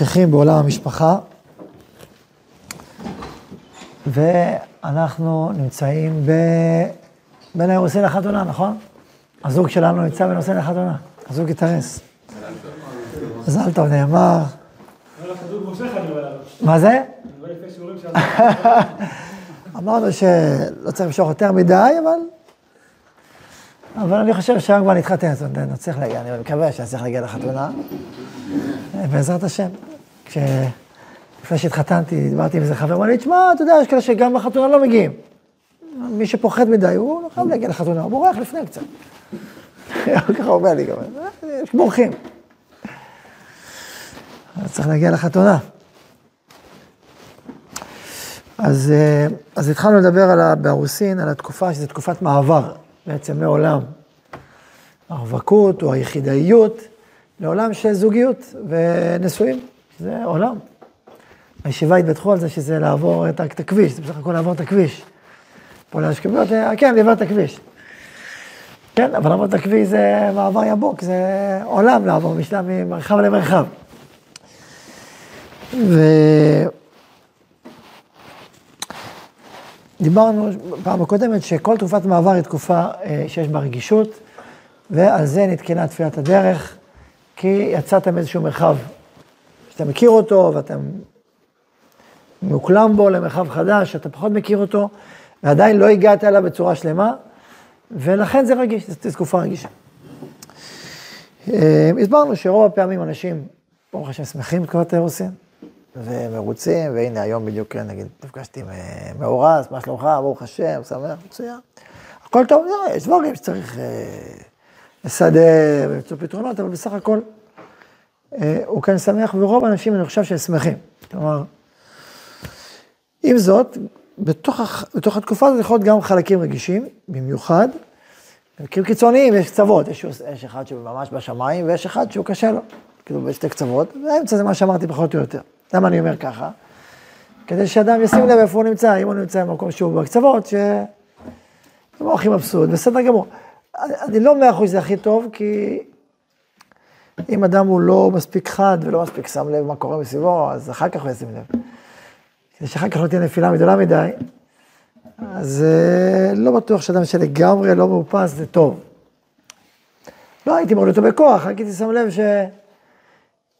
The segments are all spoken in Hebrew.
ממשיכים בעולם המשפחה, ואנחנו נמצאים ב... בין האירוסין לחתונה, נכון? הזוג שלנו נמצא בנושא לחתונה, הזוג התארס. מזל טוב נאמר. מה זה? אמרנו שלא צריך למשוך יותר מדי, אבל... אבל אני חושב שהיום כבר נתחתן, זאת אומרת, נצליח להגיע, אני מקווה שנצליח להגיע לחתונה. בעזרת השם. לפני שהתחתנתי, דיברתי עם איזה חבר, אמר לי, תשמע, אתה יודע, יש כאלה שגם לחתונה לא מגיעים. מי שפוחד מדי, הוא לא חייב להגיע לחתונה, הוא בורח לפני קצת. ככה אומר לי גם, יש בורחים. צריך להגיע לחתונה. אז, אז התחלנו לדבר על, בארוסין, על התקופה, שזו תקופת מעבר, בעצם מעולם הרווקות או היחידאיות, לעולם של זוגיות ונשואים, זה עולם. הישיבה התבטחו על זה שזה לעבור את, הכביש, זה בסך הכל לעבור את הכביש. פה לאשכביות, כן, לעבור את הכביש. כן, אבל לעבור את הכביש זה מעבר יבוק, זה עולם לעבור משלב ממרחב למרחב. ו... דיברנו פעם הקודמת שכל תקופת מעבר היא תקופה אה, שיש בה רגישות, ועל זה נתקנה תפילת הדרך, כי יצאת מאיזשהו מרחב שאתה מכיר אותו ואתה מאוקלם בו למרחב חדש, שאתה פחות מכיר אותו, ועדיין לא הגעת אליו בצורה שלמה, ולכן זה רגיש, זו תקופה רגישה. אה, הסברנו שרוב הפעמים אנשים, ברוך השם, שמחים בתקופת האירוסין, ומרוצים, והנה היום בדיוק, נגיד, נפגשתי עם אה, מאורס, מה שלומך, ברוך השם, שמח, מצוין. הכל טוב, לא, יש דברים שצריך אה, לסדר ולמצוא פתרונות, אבל בסך הכל הוא כן שמח, ורוב האנשים, אני חושב שהם שמחים. כלומר, עם זאת, בתוך, בתוך התקופה הזאת יכול להיות גם חלקים רגישים, במיוחד. במקרים קיצוניים יש קצוות, יש, יש אחד שהוא ממש בשמיים ויש אחד שהוא קשה לו, כאילו בשתי קצוות, והאמצע זה מה שאמרתי פחות או יותר. למה אני אומר ככה? כדי שאדם ישים לב איפה הוא נמצא, אם הוא נמצא במקום שהוא בקצוות, שהוא לא הכי מבסוט, בסדר גמור. אני, אני לא מאה אחוז זה הכי טוב, כי אם אדם הוא לא מספיק חד ולא מספיק שם לב מה קורה מסביבו, אז אחר כך הוא ישים לב. כדי שאחר כך לא תהיה נפילה גדולה מדי, אז אה, לא בטוח שאדם שלגמרי לא מאופס זה טוב. לא הייתי מוריד אותו בכוח, רק הייתי שם לב ש...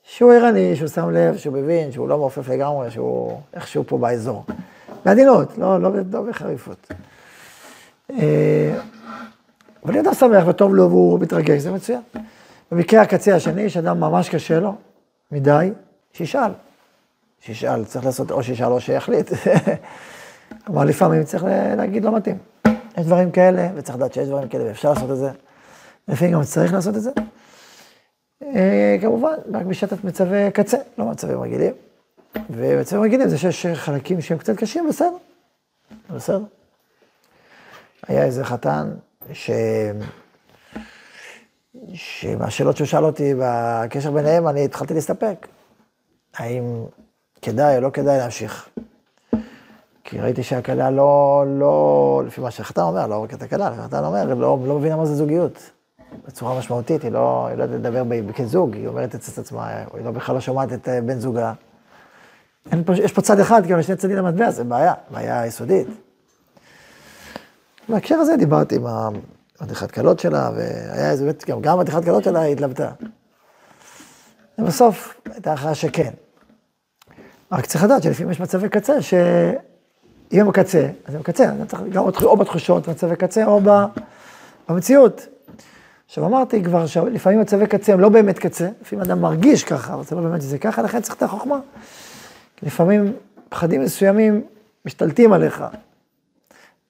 שהוא ערני, שהוא שם לב, שהוא מבין, שהוא לא מעופף לגמרי, שהוא איכשהו פה באזור. בעדינות, לא, לא, לא בחריפות. אה, אבל אם אדם שמח וטוב לו והוא מתרגש, זה מצוין. במקרה הקצה השני, שאדם ממש קשה לו, מדי, שישאל. שישאל, צריך לעשות או שישאל או שיחליט. כלומר, לפעמים צריך להגיד לא מתאים. יש דברים כאלה, וצריך לדעת שיש דברים כאלה, ואפשר לעשות את זה. לפעמים גם צריך לעשות את זה. אה, כמובן, רק בשטת מצבי קצה, לא מצבים רגילים. ומצבים רגילים זה שיש חלקים שהם קצת קשים, בסדר. בסדר. היה איזה חתן, ש... שמהשאלות שהוא שאל אותי בקשר ביניהם, אני התחלתי להסתפק. האם כדאי או לא כדאי להמשיך. כי ראיתי שהכלה לא, לא, לפי מה שהחתן אומר, לא רק את הכלה, החתן אומר, לא, לא מבינה מה זה זוגיות. בצורה משמעותית, היא לא, היא לא יודעת לדבר כזוג, היא אומרת את עצמה, היא לא בכלל לא שומעת את אה, בן זוגה. אין פה, יש פה צד אחד, כאילו שני צדדים למטבע, זה בעיה, בעיה יסודית. בהקשר הזה דיברתי עם המדריכת כלות שלה, והיה איזה, גם, גם המדריכת כלות שלה התלבטה. ובסוף הייתה הכרעה שכן. רק צריך לדעת שלפעמים יש מצבי קצה, שאם הם בקצה, אז הם בקצה, אז צריך גם או בתחושות מצבי קצה, או במציאות. עכשיו אמרתי כבר שלפעמים מצבי קצה הם לא באמת קצה, לפעמים אדם מרגיש ככה, אבל זה לא באמת שזה ככה, לכן צריך את החוכמה. לפעמים פחדים מסוימים משתלטים עליך,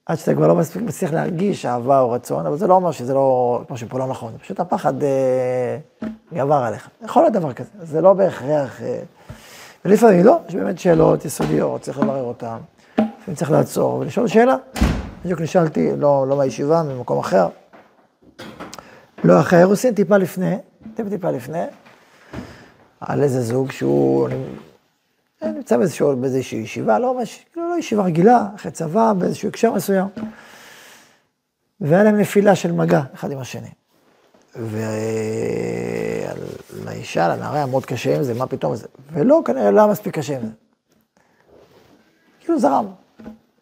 עד שאתה כבר לא מספיק מצליח להרגיש אהבה או רצון, אבל זה לא אומר שזה לא, כמו שפה לא נכון, זה פשוט הפחד אה, גבר עליך. יכול להיות דבר כזה, זה לא בהכרח... אה, ולפעמים לא, יש באמת שאלות יסודיות, צריך לברר אותן. לפעמים צריך לעצור ולשאול שאלה. בדיוק נשאלתי, לא, לא מהישיבה, ממקום אחר. לא אחרי האירוסין, טיפה לפני, טיפה לפני, על איזה זוג שהוא נמצא באיזשהו, באיזושהי ישיבה, לא ממש, לא, לא ישיבה רגילה, אחרי צבא, באיזשהו הקשר מסוים. והיה להם נפילה של מגע אחד עם השני. ולאישה, לנערה היה מאוד קשה עם זה, מה פתאום זה, ולא, כנראה לא היה מספיק קשה עם זה. כאילו זרם,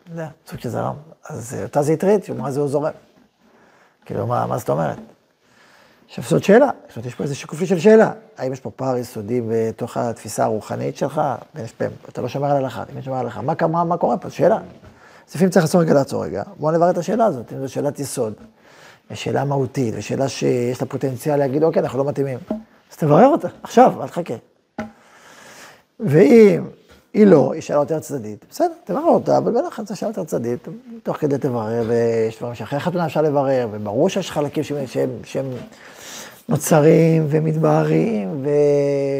יודע, סוג של זרם. אז אותה זה הטריד, מה זה הוא זורם. כאילו, מה, מה זאת אומרת? עכשיו, זאת שאלה, זאת אומרת, יש פה איזה שיקופי של שאלה. האם יש פה פער יסודי בתוך התפיסה הרוחנית שלך? אתה לא שומר על הלכה, אתה שומר על הלכה. מה, מה, מה קורה פה? שאלה. אז לפעמים צריך לעצור רגע, לעצור רגע. בואו נברר את השאלה הזאת, אם זו שאלת יסוד, ושאלה מהותית, ושאלה שיש לה פוטנציאל להגיד, אוקיי, אנחנו לא מתאימים. אז תברר אותה, עכשיו, אל תחכה. ואם היא לא, היא שאלה יותר צדדית, בסדר, תברר אותה, אבל בטח זו שאלה יותר צדדית, תוך כדי תברר, ויש דברים שאחרי חתונה אפשר לברר, וברור שיש חלקים שהם, שהם, שהם נוצרים ומתבהרים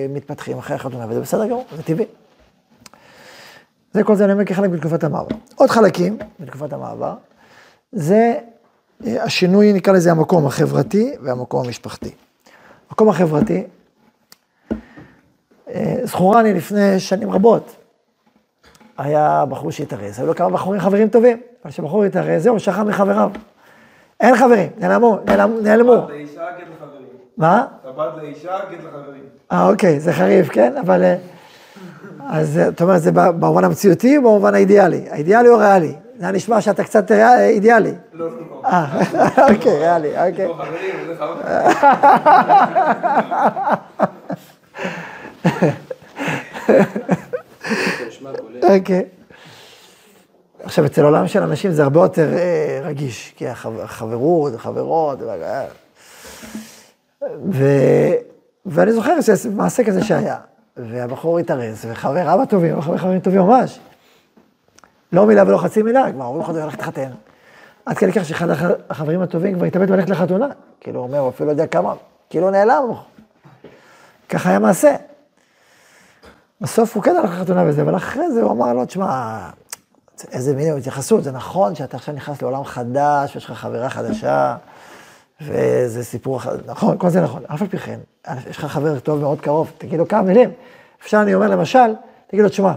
ומתפתחים אחרי החתונה, וזה בסדר גמור, זה טבעי. זה כל זה אני אומר כחלק בתקופת המעבר. עוד חלקים בתקופת המעבר, זה אה, השינוי, נקרא לזה המקום החברתי והמקום המשפחתי. המקום החברתי, אה, זכורני לפני שנים רבות, היה בחור שהתארס, היו לו כמה בחורים חברים טובים, אבל כשבחור התארס, זהו, שכח מחבריו. אין חברים, נעלמו, נעלמו. מה? טבעת לאישה, גט לחברים. אה, אוקיי, זה חריף, כן? אבל... אה, אז זאת אומרת, זה במובן המציאותי או במובן האידיאלי? האידיאלי או הריאלי? זה נשמע שאתה קצת אידיאלי. לא, לא. אה, אוקיי, ריאלי, אוקיי. אוקיי. עכשיו, אצל העולם של אנשים זה הרבה יותר אה, רגיש, כי החברות, החברות, ו... ואני זוכר שזה מעשה כזה שהיה, והבחור התארס, וחבר אבא טובים, חבר חברים טובים ממש. לא מילה ולא חצי מילה, כבר אומרים לך, הולך להתחתן. עד כדי כך שאחד החברים הטובים כבר התאבד ללכת לחתונה. כאילו, הוא אומר, הוא אפילו לא יודע כמה, כאילו נעלם. ככה היה מעשה. בסוף הוא כן הלך לחתונה וזה, אבל אחרי זה הוא אמר לו, תשמע, איזה מין התייחסות, זה נכון שאתה עכשיו נכנס לעולם חדש, ויש לך חברה חדשה, וזה סיפור, אחר, נכון, כל זה נכון. אף על פי כן, יש לך חבר טוב מאוד קרוב, תגיד לו כמה מילים. אפשר, אני אומר למשל, תגיד לו, תשמע,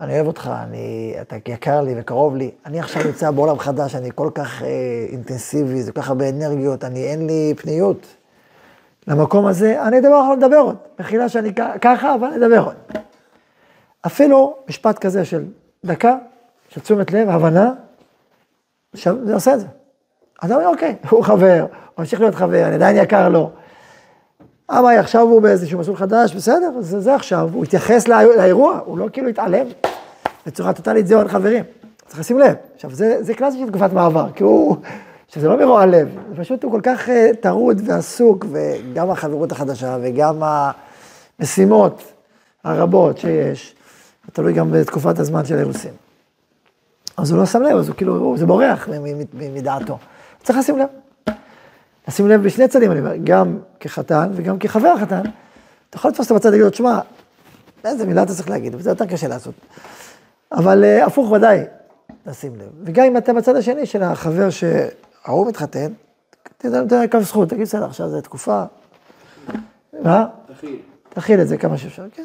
אני אוהב אותך, אני, אתה יקר לי וקרוב לי. אני עכשיו נמצא בעולם חדש, אני כל כך אה, אינטנסיבי, זה כל כך הרבה אנרגיות, אני, אין לי פניות. למקום הזה, אני אדבר עוד, נדבר עוד. מחילה שאני ככה, אבל נדבר עוד. אפילו משפט כזה של דקה, של תשומת לב, הבנה, עכשיו זה עושה את זה. אז אומר, אוקיי, הוא חבר, הוא ממשיך להיות חבר, אני עדיין יקר לו. אבל עכשיו הוא באיזשהו מסלול חדש, בסדר, זה, זה עכשיו, הוא התייחס לא, לאירוע, הוא לא כאילו התעלם בצורה טוטאלית, זהו, אין חברים. צריך לשים לב. עכשיו, זה, זה קלאסי של תקופת מעבר, כי הוא, עכשיו, זה לא מרוע לב, זה פשוט הוא כל כך uh, טרוד ועסוק, וגם החברות החדשה וגם המשימות הרבות שיש, תלוי גם בתקופת הזמן של האירוסין. אז הוא לא שם לב, אז הוא כאילו, זה בורח מדעתו. צריך לשים לב. לשים לב בשני צדדים, אני אומר, גם כחתן וגם כחבר החתן. אתה יכול לתפוס אותו בצד ולהגיד לו, תשמע, איזה מילה אתה צריך להגיד, וזה יותר קשה לעשות. אבל uh, הפוך ודאי, לשים לב. וגם אם אתה בצד השני של החבר שההוא מתחתן, תן קו זכות, תגיד, בסדר, עכשיו זו תקופה. מה? תכיל. תכיל את זה כמה שאפשר, כן.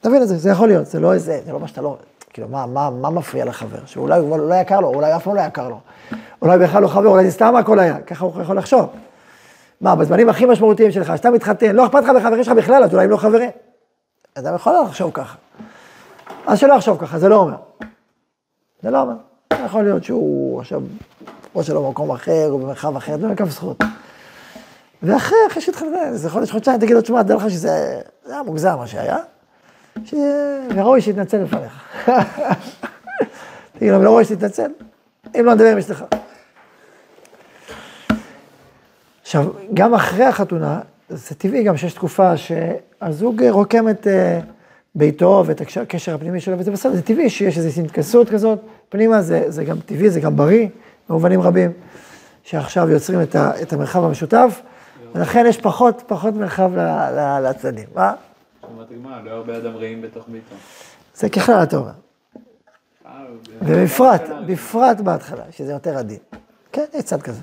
תבין את זה, זה יכול להיות, זה לא איזה, זה לא מה שאתה לא... כאילו, מה, מה, מה מפריע לחבר? שאולי הוא לא יקר לו, אולי אף פעם לא יקר לו. אולי בכלל לא חבר, אולי זה סתם הכל היה, ככה הוא יכול לחשוב. מה, בזמנים הכי משמעותיים שלך, שאתה מתחתן, לא אכפת לך בחברים שלך בכלל, אז אולי הם לא חברים. אדם יכול לחשוב ככה. אז שלא יחשוב ככה, זה לא אומר. זה לא אומר. יכול להיות שהוא עכשיו, או שלא במקום אחר, או במרחב אחר, זה מקו זכות. ואחרי, אחרי שהתחתן, זה חודש, חודשיים, תגיד לו, תשמע, תדע לך שזה היה מוגזם מה שהיה, וראוי שיתנצל לפניך. תגיד לו, לא ראוי שתתנצל, אם לא נדבר עם אשתך. עכשיו, גם אחרי החתונה, זה טבעי גם שיש תקופה שהזוג רוקם את אה, ביתו ואת הקשר הפנימי שלו, וזה בסדר, זה טבעי שיש איזו התכנסות כזאת פנימה, זה, זה גם טבעי, זה גם בריא, במובנים רבים, שעכשיו יוצרים את, ה, את המרחב המשותף, ולכן יש פחות, פחות מרחב לצדדים. מה? שמעתי מה, לא הרבה אדם רעים בתוך ביתו. זה ככלל. אה, ובפרט, בפרט בהתחלה, שזה יותר עדין. כן, יש צד כזה.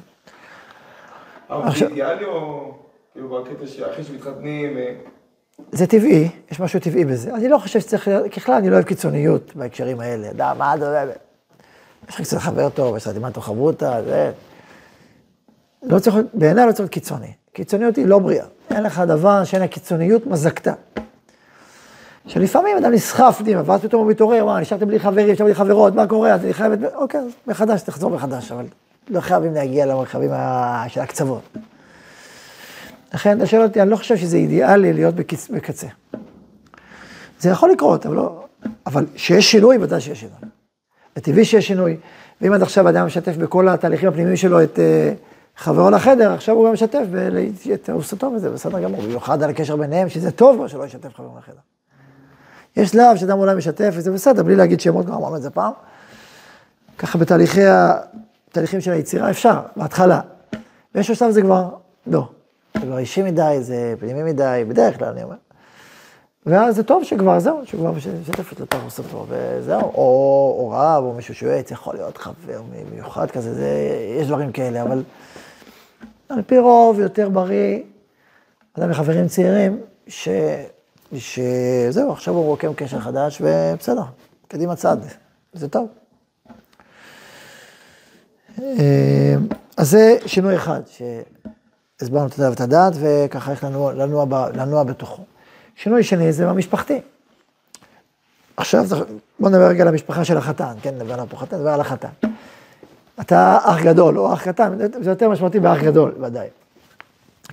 אבל זה אידיאלי או כאילו בקטע שאחרי שמתחתנים... אה? זה טבעי, יש משהו טבעי בזה. אני לא חושב שצריך, ככלל אני לא אוהב קיצוניות בהקשרים האלה. דה, מה אתה אוהב? יש לך קצת חבר טוב, יש לך דימה טוב חברותא, זה... לא צריך להיות, בעיניי לא צריך להיות קיצוני. קיצוניות היא לא בריאה. אין לך דבר שאין הקיצוניות מזקתה. שלפעמים אדם נסחף פנימה, ואז פתאום הוא מתעורר, מה, נשארתם בלי חברים, נשארתם בלי חברות, מה קורה? אז אני חייב, אוקיי, מחדש, תחזור מחדש, אבל לא חייבים להגיע למרחבים של הקצוות. לכן, אתה שואל אותי, אני לא חושב שזה אידיאלי להיות בקצ... בקצה. זה יכול לקרות, אבל לא... אבל שיש שינוי, ודאי שיש שינוי. זה טבעי שיש שינוי. ואם עד עכשיו אדם משתף בכל התהליכים הפנימיים שלו את uh, חברו לחדר, עכשיו הוא גם משתף בהתארוסתו וזה בסדר גמור. במיוחד על הקשר ביניהם, שזה טוב שלא ישתף חברו לחדר. יש שלב שאדם אולי משתף, וזה בסדר, בלי להגיד שמות, גם אמרנו את זה פעם. ככה בתהליכי ה... בתהליכים של היצירה אפשר, בהתחלה. ויש שלב זה כבר, לא. זה כבר אישי מדי, זה פנימי מדי, בדרך כלל אני אומר. ואז זה טוב שכבר זהו, שכבר את לתרוס אותו, וזהו, או, או רב, או מישהו שיועץ, יכול להיות חבר מיוחד כזה, זה, יש דברים כאלה, אבל על פי רוב יותר בריא, אדם מחברים צעירים, ש, שזהו, עכשיו הוא רוקם קשר חדש, ובסדר, קדימה צד, זה טוב. אה, אז זה שינוי אחד, שהסברנו את הדעת, וככה איך לנוע, לנוע, לנוע בתוכו. שינוי שני זה במשפחתי. עכשיו, בוא נדבר רגע על המשפחה של החתן, כן, נדבר על החתן, נדבר על החתן. אתה אח גדול או אח קטן, זה יותר משמעותי באח גדול, ודאי.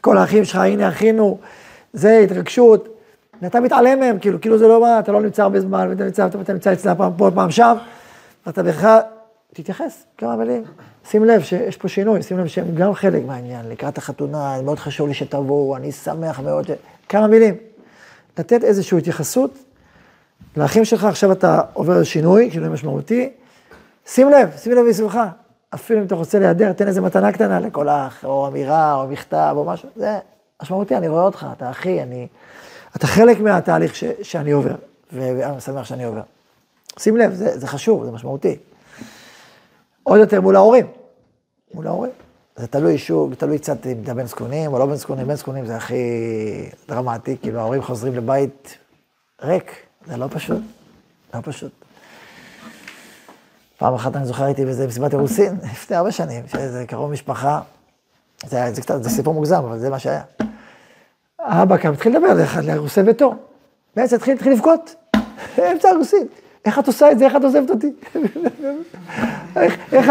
כל האחים שלך, הנה אחינו, זה התרגשות, ואתה מתעלם מהם, כאילו, כאילו זה לא מה, אתה לא נמצא הרבה זמן, ואתה נמצא, אתה נמצא אצלם פעם פה, פעם שם, ואתה בכלל, תתייחס, כמה מילים. שים לב שיש פה שינוי, שים לב שהם גם חלק מהעניין, לקראת החתונה, מאוד חשוב לי שתבואו, אני שמח מאוד, כמה מילים. לתת איזושהי התייחסות לאחים שלך, עכשיו אתה עובר שינוי, שינוי משמעותי, שים לב, שים לב מסביבך, אפילו אם אתה רוצה להיעדר, תן איזה מתנה קטנה לכל אח, או אמירה, או מכתב, או משהו, זה משמעותי, אני רואה אותך, אתה אחי, אני... אתה חלק מהתהליך ש, שאני עובר, ואני שמח שאני עובר. שים לב, זה, זה חשוב, זה משמעותי. עוד יותר מול ההורים, מול ההורים. זה תלוי שוב, תלוי קצת אם אתה בן זקונים או לא בן זקונים, בן זקונים זה הכי דרמטי, כאילו ההורים חוזרים לבית ריק, זה לא פשוט, לא פשוט. פעם אחת אני זוכר הייתי באיזה מסיבת אירוסין, לפני הרבה שנים, שזה קרוב משפחה, זה, זה קצת, זה סיפור מוגזם, אבל זה מה שהיה. האבא כאן התחיל לדבר לאירוסי ביתו, בעצם התחיל, לבכות, אמצע אירוסין. איך את עושה את זה, איך את עוזבת אותי? איך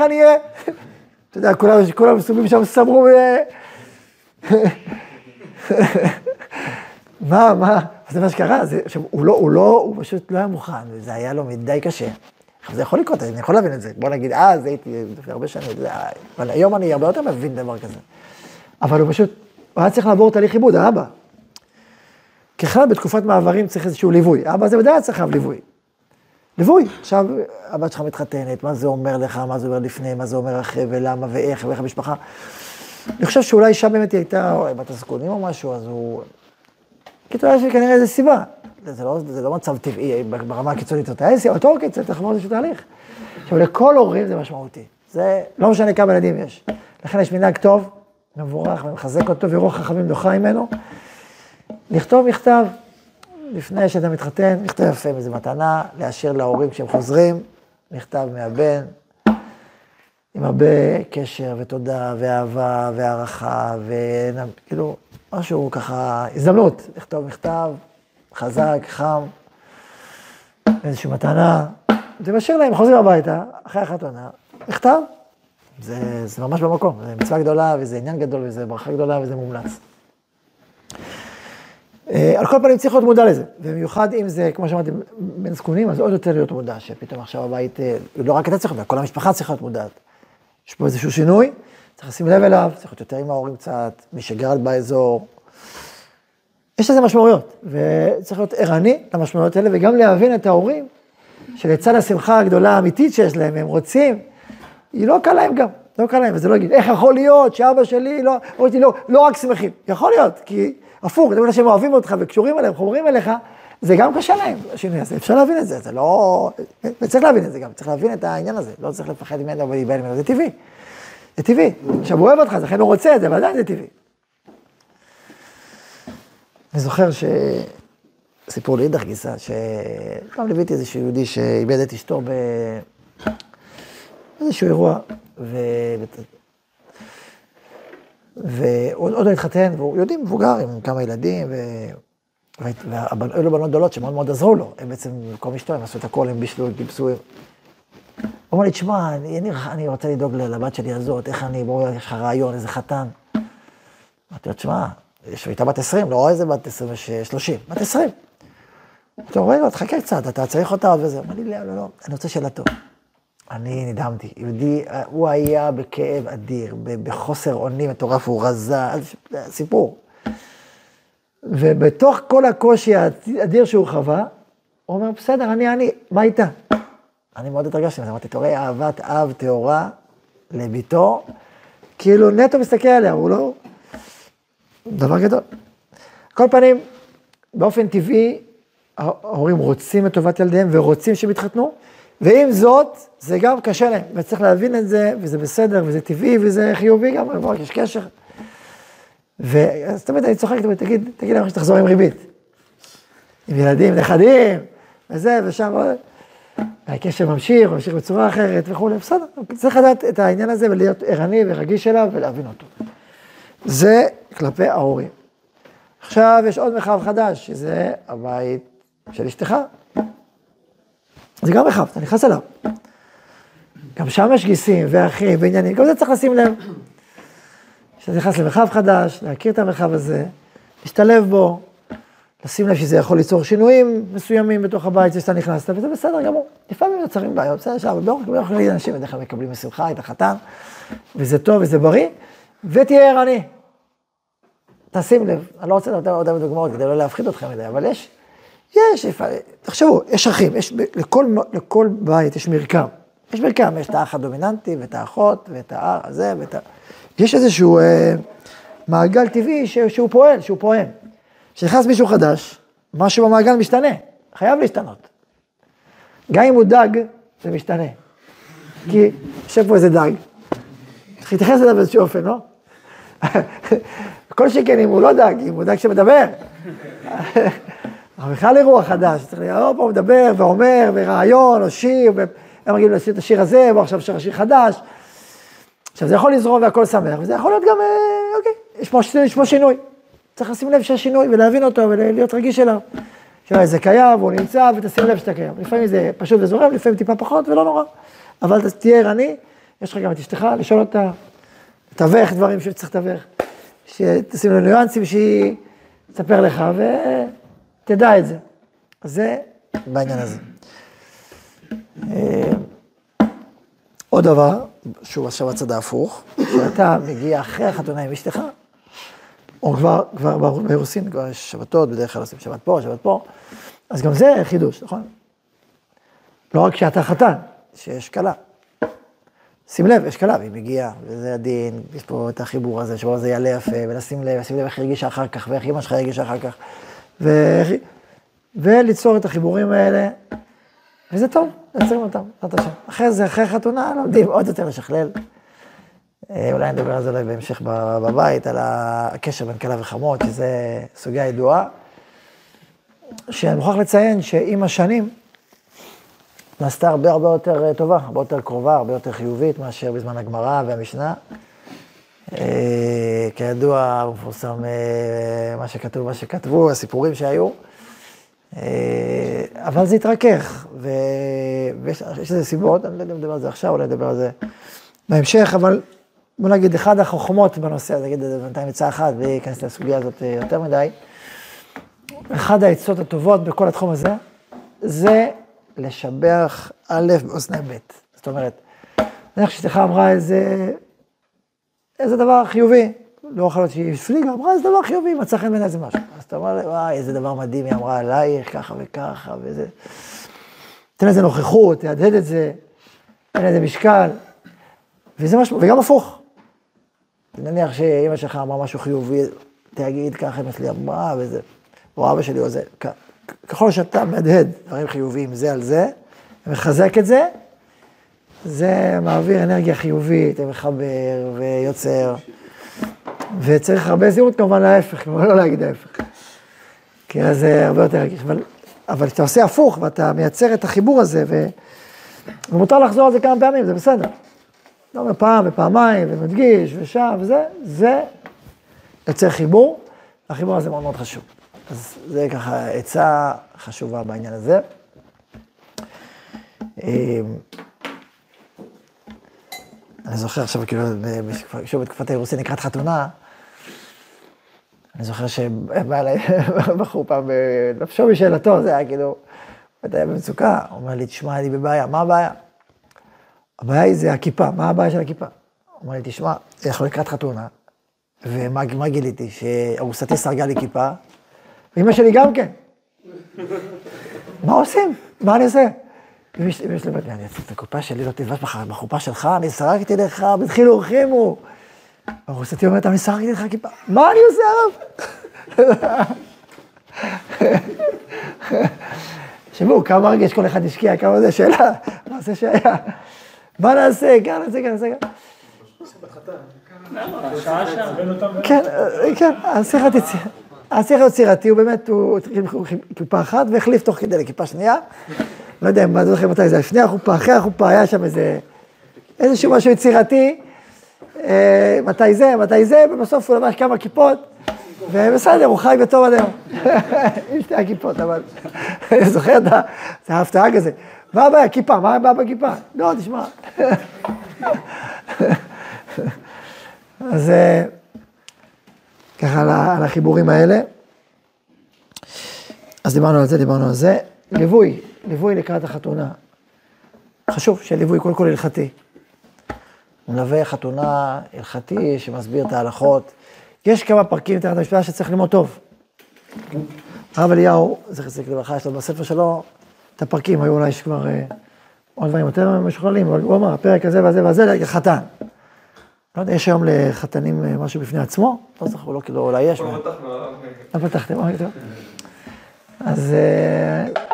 אני אהיה? אתה יודע, כולם, כולם מסתובבים שם, סמרו, מה, מה, זה מה שקרה, זה, עכשיו, הוא לא, הוא לא, הוא פשוט לא היה מוכן, וזה היה לו מדי קשה. עכשיו, זה יכול לקרות, אני יכול להבין את זה. בוא נגיד, אז הייתי לפני הרבה שנים, אבל היום אני הרבה יותר מבין דבר כזה. אבל הוא פשוט, הוא היה צריך לעבור תהליך עיבוד, האבא. ככלל, בתקופת מעברים צריך איזשהו ליווי. האבא זה בדרך צריך ליווי. ליווי. עכשיו, הבת שלך מתחתנת, מה זה אומר לך, מה זה אומר לפני, מה זה אומר אחרי, ולמה, ואיך, ואיך המשפחה. אני חושב שאולי אישה באמת היא הייתה בת הזקונים או משהו, אז הוא... קיצור, יש לי כנראה איזו סיבה. זה לא, זה לא מצב טבעי ברמה הקיצונית, זאת היה סיבה, אותו קיצור, צריך לעבור איזשהו תהליך. עכשיו, לכל הורים זה משמעותי. זה לא משנה כמה ילדים יש. לכן יש מנהג טוב, מבורך, ומחזק אותו, ורוח חכמים דוחה ממנו. לכתוב מכתב, לפני שאתה מתחתן, מכתב יפה מאיזה מתנה, להשאיר להורים כשהם חוזרים, מכתב מהבן, עם הרבה קשר ותודה ואהבה והערכה, וכאילו, משהו ככה, הזדמנות, לכתוב מכתב חזק, חם, איזושהי מתנה, זה משאיר להם, חוזרים הביתה, אחרי החתונה, מכתב, זה, זה ממש במקום, זה מצווה גדולה, וזה עניין גדול, וזה ברכה גדולה, וזה מומלץ. אה, על כל פנים צריך להיות מודע לזה, ובמיוחד אם זה, כמו שאמרתי, בין זקונים, אז עוד יותר להיות מודע, שפתאום עכשיו הבית, אה, לא רק אתה צריך להיות, כל המשפחה צריכה להיות מודעת. יש פה איזשהו שינוי, צריך לשים לב אליו, צריך להיות יותר עם ההורים קצת, מי שגר באזור. יש לזה משמעויות, וצריך להיות ערני למשמעויות האלה, וגם להבין את ההורים, שלצד השמחה הגדולה האמיתית שיש להם, הם רוצים, היא לא קל להם גם, לא קל להם, וזה לא יגיד, איך יכול להיות שאבא שלי לא, אותי לא, לא רק שמחים, יכול להיות, כי הפוך, אתה יודע שהם אוהבים אותך וקשורים אליהם, חומרים אליך, זה גם קשה להם, השינוי הזה, אפשר להבין את זה, זה לא... וצריך להבין את זה גם, צריך להבין את העניין הזה, לא צריך לפחד ממנו ולהיבהל ממנו, זה טבעי. זה טבעי. עכשיו, הוא אוהב אותך, לכן הוא רוצה את זה, אבל עדיין זה טבעי. אני זוכר ש... סיפור לאידך גיסא, שפעם ליוויתי איזשהו יהודי שאיבד את אשתו ב... באיזשהו אירוע, ו... ועוד לא התחתן, והוא יהודי מבוגר עם כמה ילדים, ו... והיו לו בנות גדולות שמאוד מאוד עזרו לו, הם בעצם, במקום אשתו, הם עשו את הכל, הם בישלו, גיבסו. הוא אמר לי, תשמע, אני, אני, רוצה לדאוג לבת שלי הזאת, איך אני, בואו, יש לך רעיון, איזה חתן. אמרתי לו, תשמע, יש הייתה בת 20, לא איזה בת 20, 30, בת 20. אתה רואה, לו, תחכה קצת, אתה צריך אותה וזה. אמר לי, לא, לא, לא, אני רוצה שאלה טוב. אני נדהמתי, יהודי, הוא היה בכאב אדיר, בחוסר אונים מטורף, הוא רזה, סיפור. ובתוך כל הקושי האדיר שהוא חווה, הוא אומר, בסדר, אני אני, מה איתה? אני מאוד התרגשתי מזה, אמרתי, אתה רואה אהבת אב טהורה לביתו, כאילו נטו מסתכל עליה, הוא לא... דבר גדול. כל פנים, באופן טבעי, ההורים רוצים את טובת ילדיהם ורוצים שהם יתחתנו, ועם זאת, זה גם קשה להם, וצריך להבין את זה, וזה בסדר, וזה טבעי, וזה חיובי גם, יש קשר. ואז תמיד אני צוחק, תמיד, תגיד, תגיד להם שתחזור עם ריבית. עם ילדים, נכדים, וזה, ושם, הקשר ממשיך, ממשיך בצורה אחרת וכולי, בסדר. צריך לדעת את העניין הזה ולהיות ערני ורגיש אליו ולהבין אותו. זה כלפי ההורים. עכשיו יש עוד מרחב חדש, שזה הבית של אשתך. זה גם מרחב, אתה נכנס אליו. גם שם יש גיסים ואחים ועניינים, גם זה צריך לשים לב. כשאתה נכנס למרחב חדש, להכיר את המרחב הזה, להשתלב בו, לשים לב שזה יכול ליצור שינויים מסוימים בתוך הבית שאתה נכנסת, וזה בסדר גמור. לפעמים נוצרים בעיות, בסדר, עכשיו, לא רק להגיד אנשים בדרך כלל מקבלים בשמחה את החתן, וזה טוב וזה בריא, ותהיה ערני. תשים לב, אני לא רוצה לתת עוד דוגמאות כדי לא להפחיד אתכם מדי, אבל יש, יש, תחשבו, יש אחים, יש, לכל, לכל בית יש מרקם. יש מרקם, יש את האח הדומיננטי, ואת האחות, ואת האח הזה, ואת ה... יש איזשהו אה, מעגל טבעי ש, שהוא פועל, שהוא פועם. כשנכנס מישהו חדש, משהו במעגל משתנה, חייב להשתנות. גם אם הוא דג, זה משתנה. כי יושב פה איזה דג, צריך להתייחס אליו באיזשהו אופן, לא? כל שכן אם הוא לא דג, אם הוא דג שמדבר. בכלל אירוע חדש, צריך לראות פה מדבר ואומר, ורעיון, או שיר, הם מגיעים לשיר את השיר הזה, בוא עכשיו שיר חדש. עכשיו זה יכול לזרום והכל שמח, וזה יכול להיות גם, אה, אוקיי, יש פה, יש פה שינוי. צריך לשים לב שיש שינוי ולהבין אותו ולהיות רגיש אליו. שאולי זה קיים והוא נמצא ותשים לב שאתה קיים. לפעמים זה פשוט וזורם, לפעמים טיפה פחות ולא נורא. אבל תהיה ערני, יש לך גם את אשתך, לשאול אותה, לתווך דברים שצריך לתווך. שתשים לו ניואנסים שהיא תספר לך ותדע את זה. זה בעניין הזה. אה, עוד דבר, שהוא עכשיו הצד ההפוך, שאתה מגיע אחרי החתונה עם אשתך, או כבר, כבר באירוסין, כבר יש שבתות, בדרך כלל עושים שבת פה, שבת פה, אז גם זה חידוש, נכון? לא רק שאתה חתן, שיש כלה. שים לב, יש כלה, והיא מגיעה, וזה הדין, יש פה את החיבור הזה, שבו זה יעלה יפה, ולשים לב, לשים לב איך הרגישה אחר כך, ואיך אמא שלך הרגישה אחר כך, ואיך... וליצור את החיבורים האלה, וזה טוב, יוצרים אותם, בעזרת השם. אחרי זה, אחרי חתונה, לומדים עוד יותר לשכלל. אה, אולי נדבר על זה אולי בהמשך בבית, על הקשר בין כלה וחמות, שזה סוגיה ידועה. שאני מוכרח לציין שעם השנים, נעשתה הרבה הרבה יותר אה, טובה, הרבה יותר קרובה, הרבה יותר חיובית מאשר בזמן הגמרא והמשנה. אה, כידוע, מפורסם מה שכתוב, מה שכתבו, הסיפורים שהיו. אבל זה התרכך, ויש לזה סיבות, אני לא יודע אם נדבר על זה עכשיו, אולי נדבר על זה בהמשך, אבל בוא נגיד, אחד החוכמות בנושא, הזה, נגיד את זה בינתיים עצה אחת, בלי להיכנס לסוגיה הזאת אה, יותר מדי, אחד העצות הטובות בכל התחום הזה, זה לשבח א' באוזני ב'. זאת אומרת, נניח שאשתך אמרה איזה, איזה דבר חיובי, לא יכול להיות שהיא הפליגה, אמרה איזה דבר חיובי, מצא חן בעיניי איזה משהו. אז אתה אומר, וואי, איזה דבר מדהים היא אמרה עלייך, ככה וככה, וזה... תן לזה נוכחות, תהדהד את זה, תן לזה משקל. וזה משהו, וגם הפוך. נניח שאימא שלך אמרה משהו חיובי, תגיד ככה אמא שלי אמרה וזה, או אבא שלי או זה, ככל שאתה מהדהד דברים חיוביים זה על זה, ומחזק את זה, זה מעביר אנרגיה חיובית, ומחבר, ויוצר, וצריך הרבה זהירות כמובן להפך, כמובן לא להגיד ההפך. כי אז זה הרבה יותר רגיש, אבל, אבל כשאתה עושה הפוך ואתה מייצר את החיבור הזה, ו... ומותר לחזור על זה כמה פעמים, זה בסדר. אתה אומר פעם ופעמיים, ומדגיש, ושם, וזה, זה יוצר חיבור, והחיבור הזה מאוד מאוד חשוב. אז זה ככה עצה חשובה בעניין הזה. אני זוכר עכשיו, כאילו, שוב בתקופת האירוסין לקראת חתונה, אני זוכר שבא אליי בחור פעם, בנפשו בשאלתו, זה היה כאילו, אתה היה במצוקה, הוא אומר לי, תשמע, אני בבעיה, מה הבעיה? הבעיה היא זה הכיפה, מה הבעיה של הכיפה? הוא אומר לי, תשמע, אנחנו לקראת חתונה, ומה גיליתי? שארוסתי סרגה לי כיפה, ואמא שלי גם כן. מה עושים? מה אני עושה? אמא שלי אומרת לי, אני אעשה את הקופה שלי, לא תלבש בחופה שלך, אני סרקתי לך, בדחילו ורחימו. ארוסתי אומרת, אני סרקתי לך כיפה, מה אני עושה הרב? תחשבו, כמה רגש כל אחד השקיע, כמה זה שאלה, מה זה שהיה? מה נעשה, כאן נעשה, כאן נעשה, כאן. כן, כן, השיח יצירתי. השיח היצירתי הוא באמת, הוא התחיל כיפה אחת והחליף תוך כדי לכיפה שנייה. לא יודע, מה זוכר מתי זה, לפני החופה, אחרי החופה, היה שם איזה, איזשהו משהו יצירתי. מתי זה, מתי זה, ובסוף הוא לבש כמה כיפות, ובסדר, הוא חי בטוב עד היום. עם שתי הכיפות, אבל אני זוכר את זה, היה הפתעה כזה. מה הבעיה, כיפה, מה הבעיה בכיפה? לא, תשמע. אז ככה על החיבורים האלה. אז דיברנו על זה, דיברנו על זה. ליווי, ליווי לקראת החתונה. חשוב שליווי קודם כל הלכתי. מלווה חתונה הלכתי שמסביר את ההלכות. יש כמה פרקים תחת המשפט שצריך ללמוד טוב. הרב אליהו, זכר צדיק לברכה, יש לו בספר שלו את הפרקים, היו אולי יש כבר אה, עוד דברים יותר משוכללים, אבל הוא אמר, הפרק הזה והזה והזה לחתן. לא יודע, יש היום לחתנים אה, משהו בפני עצמו? לא זוכר, לא כאילו, אולי יש. כבר פתחנו, הרב. לא פתחתם, אוקיי, טוב. אז אה,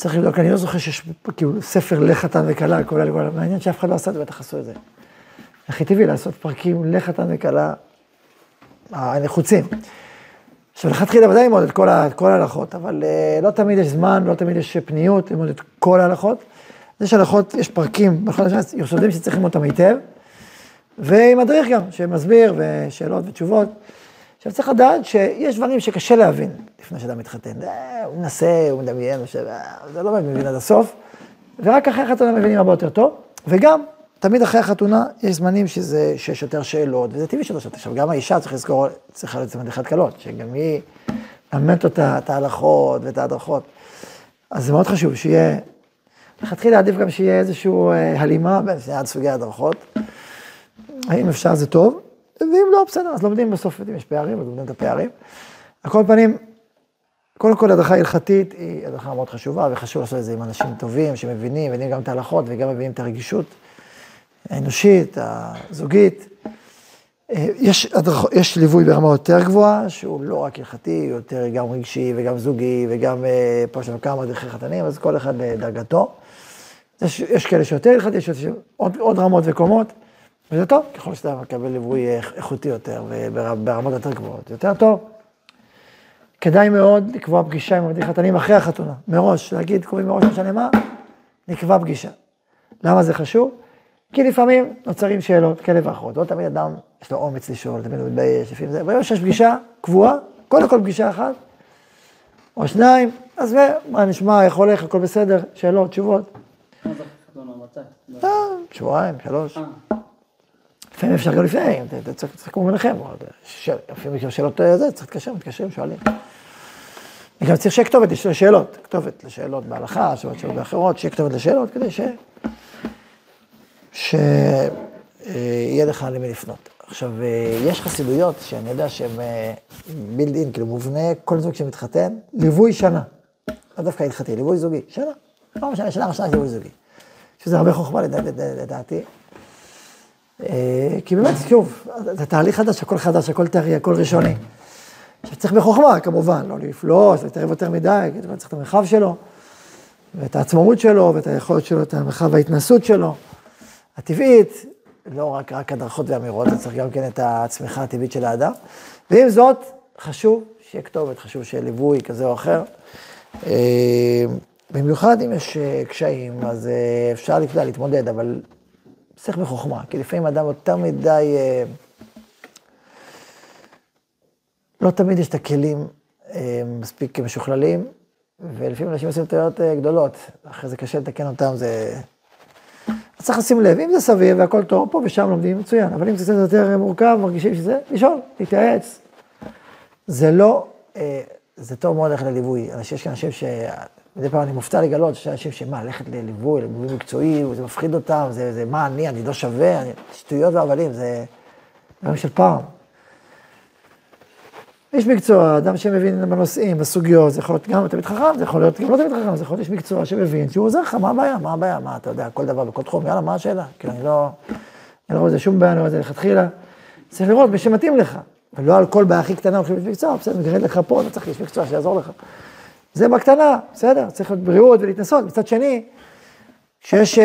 צריך לבדוק, אני לא זוכר שיש כאילו ספר לחתן וכלה, כולל, כולל, מעניין שאף אחד לא עשה את זה, בטח עשו את זה. הכי טבעי לעשות פרקים לחתן וכלה הנחוצים. עכשיו, לכתחילה ודאי ללמוד את כל כל ההלכות, אבל אה, לא תמיד יש זמן, לא תמיד יש פניות ללמוד את כל ההלכות. יש הלכות, יש פרקים, יסודים שצריך ללמוד אותם היטב, ועם מדריך גם, שמסביר, ושאלות ותשובות. עכשיו, צריך לדעת שיש דברים שקשה להבין לפני שאדם מתחתן. אה, הוא מנסה, הוא מדמיין, אה, זה לא מבין עד הסוף, ורק אחרי החתונה מבינים הרבה יותר טוב, וגם, תמיד אחרי החתונה יש זמנים שזה, שיש יותר שאלות, וזה טבעי שלא שאלות. עכשיו, גם האישה צריך לזכור, צריכה להיות מדריכת קלות, שגם היא מאמנת אותה, את ההלכות ואת ההדרכות. אז זה מאוד חשוב שיהיה, לכתחילה עדיף גם שיהיה איזושהי הלימה בין שני סוגי ההדרכות. האם אפשר זה טוב, ואם לא, בסדר, אז לומדים בסוף, אם יש פערים, אז לומדים את הפערים. על כל פנים, קודם כל הדרכה הלכתית היא הדרכה מאוד חשובה, וחשוב לעשות את זה עם אנשים טובים, שמבינים, מבינים גם את ההלכות וגם מבינים את הרגישות האנושית, הזוגית. יש, הדרכ... יש ליווי ברמה יותר גבוהה, שהוא לא רק הלכתי, הוא יותר גם רגשי וגם זוגי, וגם אה, פה יש לנו כמה מדריכי חתנים, אז כל אחד לדרגתו. יש, יש כאלה שיותר הלכתי, יש עוד, עוד רמות וקומות. וזה טוב, ככל שאתה מקבל ליווי איכותי יותר וברמות יותר גבוהות, יותר טוב. כדאי מאוד לקבוע פגישה עם המדריך חתנים אחרי החתונה, מראש, להגיד, קובעים מראש משנה מה, נקבע פגישה. למה זה חשוב? כי לפעמים נוצרים שאלות כאלה ואחרות, לא תמיד אדם יש לו אומץ לשאול, תמיד הוא מתבייש, לפעמים זה, ביום שיש פגישה קבועה, קודם כל פגישה אחת, או שניים, אז מה נשמע, איך הולך, הכל בסדר, שאלות, תשובות. מה זה חתונה, מתי? אה, שבועיים, שלוש. אה, לפעמים אפשר גם לפני, אתה צריך לקום ביניכם, לפעמים יש שאלות זה, צריך להתקשר, מתקשרים, שואלים. וגם צריך שיהיה כתובת לשאלות, כתובת לשאלות בהלכה, שאלות שאלות אחרות, שיהיה כתובת לשאלות, כדי. שיהיה לך למי לפנות. עכשיו, יש חסידויות שאני יודע שהן בילד אין, כאילו מובנה, כל זוג שמתחתן, ליווי שנה. לא דווקא הלכתי, ליווי זוגי, שנה. לא משנה, שנה ראשונה ליווי זוגי. שזה הרבה חוכמה לדעתי. כי באמת, שוב, זה תהליך חדש, הכל חדש, הכל טרי, הכל ראשוני. עכשיו צריך בחוכמה, כמובן, לא לפלוש, להתערב יותר מדי, כי צריך את המרחב שלו, ואת העצמאות שלו, ואת היכולת שלו, את המרחב ההתנסות שלו, הטבעית, לא רק, רק הדרכות ואמירות, זה צריך גם כן את הצמיחה הטבעית של האדם. ועם זאת, חשוב שיהיה כתובת, חשוב שיהיה ליווי כזה או אחר. במיוחד אם יש קשיים, אז אפשר להתמודד, אבל צריך בחוכמה, כי לפעמים אדם יותר מדי, אה, לא תמיד יש את הכלים אה, מספיק משוכללים, ולפעמים אנשים עושים טעויות אה, גדולות, אחרי זה קשה לתקן אותם, זה... אז צריך לשים לב, אם זה סביר והכל טוב, פה ושם לומדים, מצוין, אבל אם זה קצת יותר מורכב, מרגישים שזה, לשאול, להתייעץ. זה לא, זה טוב מאוד ללכת לליווי. יש כאן אנשים. מדי פעם אני מופתע לגלות שיש אנשים שמה, ללכת לליווי, לליווי מקצועי, זה מפחיד אותם, זה, זה מה אני, אני לא שווה, אני, שטויות והבלים, זה דברים של פעם. איש מקצוע, אדם שמבין בנושאים, בסוגיות, זה יכול להיות גם תמיד חכם, זה יכול להיות גם לא תמיד חכם, זה יכול להיות איש מקצוע שמבין, שהוא עוזר לך, מה הבעיה, מה הבעיה, מה אתה יודע, כל דבר בכל תחום, יאללה, מה השאלה? כאילו, אני לא, אני לא רואה בזה שום בעיה, אני רואה את זה לכתחילה. צריך לראות מי שמתאים לך, ולא על כל בעיה הכי קטנה הולכים לאיש מקצוע, בסדר, מגרד לך פה, אתה צריך איש מקצוע שיעזור לך. זה בקטנה, בסדר, צריך להיות בריאות ולהתנסות. מצד שני, כשיש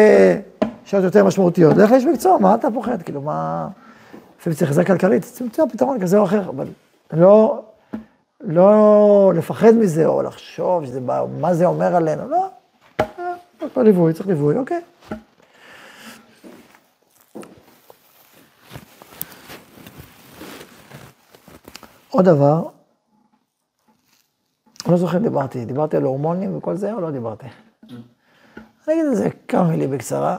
שאלות יותר משמעותיות, לך לאיש מקצוע, מה אתה פוחד? כאילו, מה... לפעמים צריך עזרה כלכלית, תמצא פתרון כזה או אחר, אבל לא, לא לפחד מזה, או לחשוב שזה, בא, מה זה אומר עלינו, לא. לא ליווי, צריך ליווי, אוקיי. עוד דבר, אני לא זוכר אם דיברתי, דיברתי על הורמונים וכל זה, או לא דיברתי? אני אגיד על זה כמה מילים בקצרה.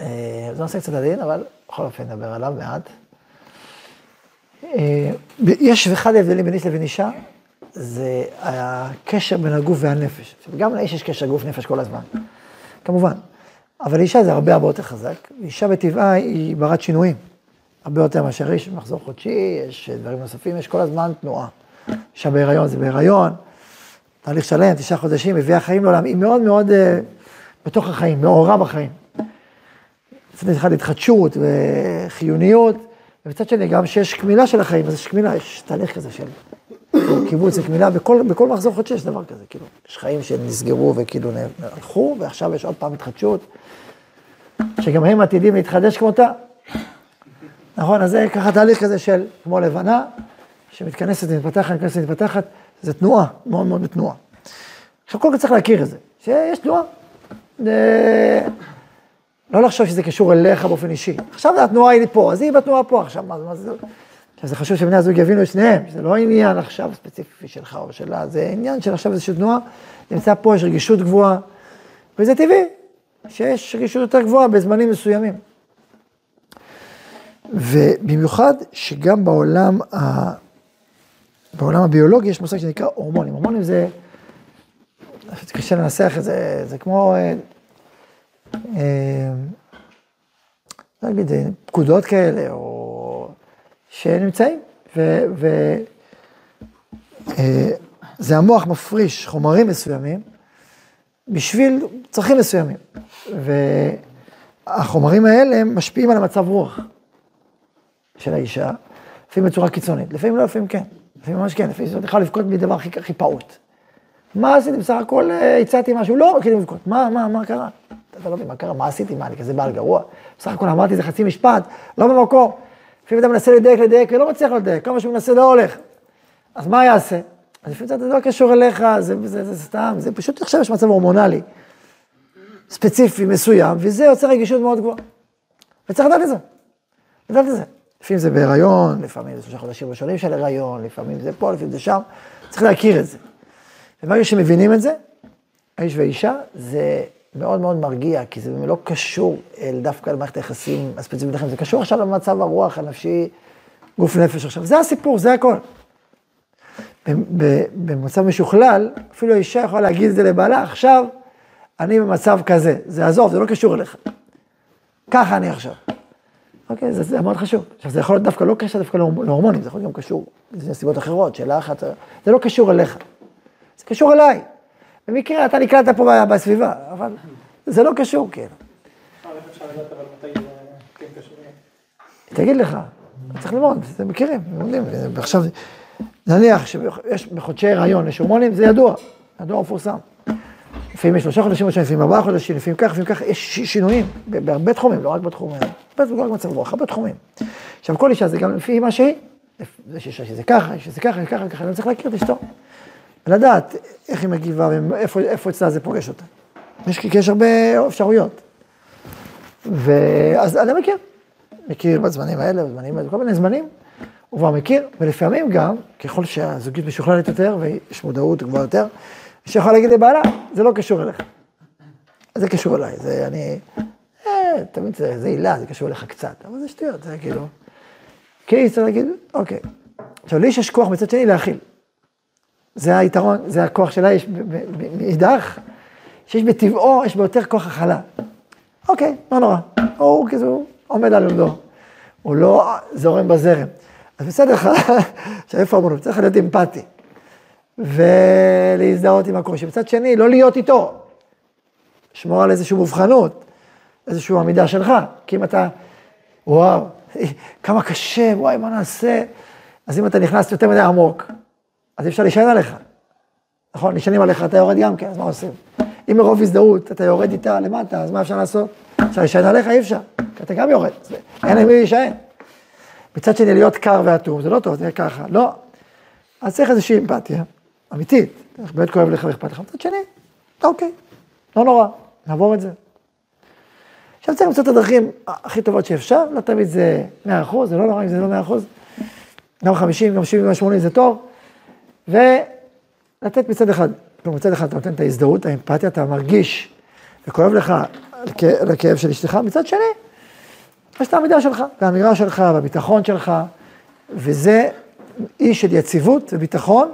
אה, זה נושא קצת עדין, אבל בכל אופן נדבר עליו מעט. אה, יש אחד ההבדלים בין איש לבין אישה, זה הקשר בין הגוף והנפש. גם לאיש יש קשר גוף נפש כל הזמן, כמובן. אבל אישה זה הרבה הרבה יותר חזק. אישה בטבעה היא ברת שינויים. הרבה יותר מאשר איש, מחזור חודשי, יש דברים נוספים, יש כל הזמן תנועה. אישה בהיריון זה בהיריון, תהליך שלם, תשעה חודשים, מביאה חיים לעולם, היא מאוד מאוד uh, בתוך החיים, מעורה בחיים. מצד אחד התחדשות וחיוניות, ומצד שני גם שיש קמילה של החיים, אז יש קמילה, יש תהליך כזה של קיבוץ וקמילה, בכל, בכל מחזור חודשי יש דבר כזה, כאילו, יש חיים שנסגרו וכאילו הלכו, ועכשיו יש עוד פעם התחדשות, שגם הם עתידים להתחדש כמותה. נכון, אז זה ככה תהליך כזה של כמו לבנה, שמתכנסת ומתפתחת, מתכנסת ומתפתחת, זה תנועה, מאוד מאוד בתנועה. עכשיו קודם כל צריך להכיר את זה, שיש תנועה. לא לחשוב שזה קשור אליך באופן אישי. עכשיו התנועה היא פה, אז היא בתנועה פה עכשיו, מה, מה זה? עכשיו זה חשוב שבני הזוג יבינו את שניהם, שזה לא עניין עכשיו ספציפי שלך או שלה, זה עניין של עכשיו איזושהי תנועה, נמצא פה, יש רגישות גבוהה, וזה טבעי, שיש רגישות יותר גבוהה בזמנים מסוימים. ובמיוחד שגם בעולם, ה... בעולם הביולוגי יש מושג שנקרא הורמונים. הורמונים זה, קשה לנסח את זה, זה כמו, אה, אה, לא אגיד, פקודות כאלה, או שנמצאים, וזה אה, המוח מפריש חומרים מסוימים בשביל צרכים מסוימים. והחומרים האלה משפיעים על המצב רוח. של האישה, לפעמים בצורה קיצונית, לפעמים לא, לפעמים כן, לפעמים ממש כן, לפעמים זאת יכולה לבכות מדבר הכי, הכי פעוט. מה עשיתי? בסך הכל אה, הצעתי משהו, לא כאילו לבכות, מה, מה, מה קרה? אתה לא מבין מה קרה, מה עשיתי, מה, אני כזה בעל גרוע? בסך הכל אמרתי איזה חצי משפט, לא במקום. לפעמים אתה מנסה לדייק, לדייק, ולא מצליח לדייק, כל מה שהוא מנסה לא הולך. אז מה יעשה? אז לפעמים זה לא קשור אליך, זה, זה, זה, זה סתם, זה פשוט עכשיו יש מצב הורמונלי, ספציפי, מסוים, וזה יוצר רגישות מאוד גבוהה. וצריך לדעת את זה. לדעת את זה. לפעמים זה בהיריון, לפעמים זה שלושה חודשים ראשונים של הריון, לפעמים זה פה, לפעמים זה שם, צריך להכיר את זה. וברגע שמבינים את זה, האיש והאישה, זה מאוד מאוד מרגיע, כי זה לא קשור אל דווקא למערכת היחסים הספציפית לכם, זה קשור עכשיו למצב הרוח הנפשי, גוף נפש עכשיו. זה הסיפור, זה הכל. במצב משוכלל, אפילו האישה יכולה להגיד את זה לבעלה, עכשיו אני במצב כזה, זה עזוב, זה לא קשור אליך. ככה אני עכשיו. אוקיי, זה, זה מאוד חשוב. עכשיו, זה יכול להיות דווקא לא קשר דווקא להורמונים, זה יכול להיות גם קשור לסיבות אחרות, שאלה אחת, זה לא קשור אליך, זה קשור אליי. במקרה אתה נקלטת פה בסביבה, אבל זה לא קשור, כן. תגיד לך, צריך ללמוד, אתם מכירים, יודעים, ועכשיו, נניח שיש בחודשי הריון, יש הורמונים, זה ידוע, ידוע מפורסם. לפעמים יש שלושה חודשים לפעמים ארבעה חודשים, לפעמים ככה, לפעמים ככה, יש שינויים בהרבה תחומים, לא רק בתחום, לא רק במצב רוח, הרבה תחומים. עכשיו, כל אישה זה גם לפי מה שהיא, יש אישה שזה ככה, שזה ככה, ככה, ככה, אני צריך להכיר את אשתו. ולדעת איך היא מגיבה ואיפה אצלה זה פוגש אותה. יש, יש הרבה אפשרויות. ואז אני מכיר, מכיר בזמנים האלה, בזמנים האלה, כל מיני זמנים, הוא כבר מכיר, ולפעמים גם, ככל שהזוגיות משוכללת יותר ויש מודעות גבוהה יותר, שיכול להגיד לבעלה, זה לא קשור אליך. זה קשור אליי, זה אני, תמיד זה, זה עילה, זה קשור אליך קצת, אבל זה שטויות, זה כאילו, כי צריך להגיד, אוקיי. עכשיו, לי יש כוח מצד שני להכיל. זה היתרון, זה הכוח שלה, יש מאידך, שיש בטבעו, יש בו יותר כוח הכלה. אוקיי, לא נורא. הוא כאילו עומד על עמדו. הוא לא זורם בזרם. אז בסדר, עכשיו איפה אמרנו? צריך להיות אמפתי. ולהזדהות עם הקושי. מצד שני, לא להיות איתו. לשמור על איזושהי מובחנות, איזושהי עמידה שלך. כי אם אתה, וואו, כמה קשה, וואי, מה נעשה? אז אם אתה נכנס יותר מדי עמוק, אז אי אפשר להישען עליך. נכון, נשענים עליך, אתה יורד גם כן, אז מה עושים? אם מרוב הזדהות אתה יורד איתה למטה, אז מה אפשר לעשות? אפשר להישען עליך? אי אפשר, כי אתה גם יורד, אין למי להישען. מצד שני, להיות קר ואטום, זה לא טוב, זה יהיה ככה, לא. אז צריך איזושהי אמפתיה, אמיתית, באמת כואב לך ואכפת לך. מצד שני, אוקיי, לא נורא, נעבור את זה. עכשיו צריך למצוא את הדרכים הכי טובות שאפשר, לא תמיד זה 100%, זה לא נורא אם זה לא 100%, גם 50, גם 70, גם 80 זה טוב, ולתת מצד אחד, כלומר מצד אחד אתה נותן את ההזדהות, האמפתיה, אתה מרגיש וכואב לך על הכאב של אשתך, מצד שני, יש את העמידה שלך, והאמירה שלך, והביטחון שלך, וזה אי של יציבות וביטחון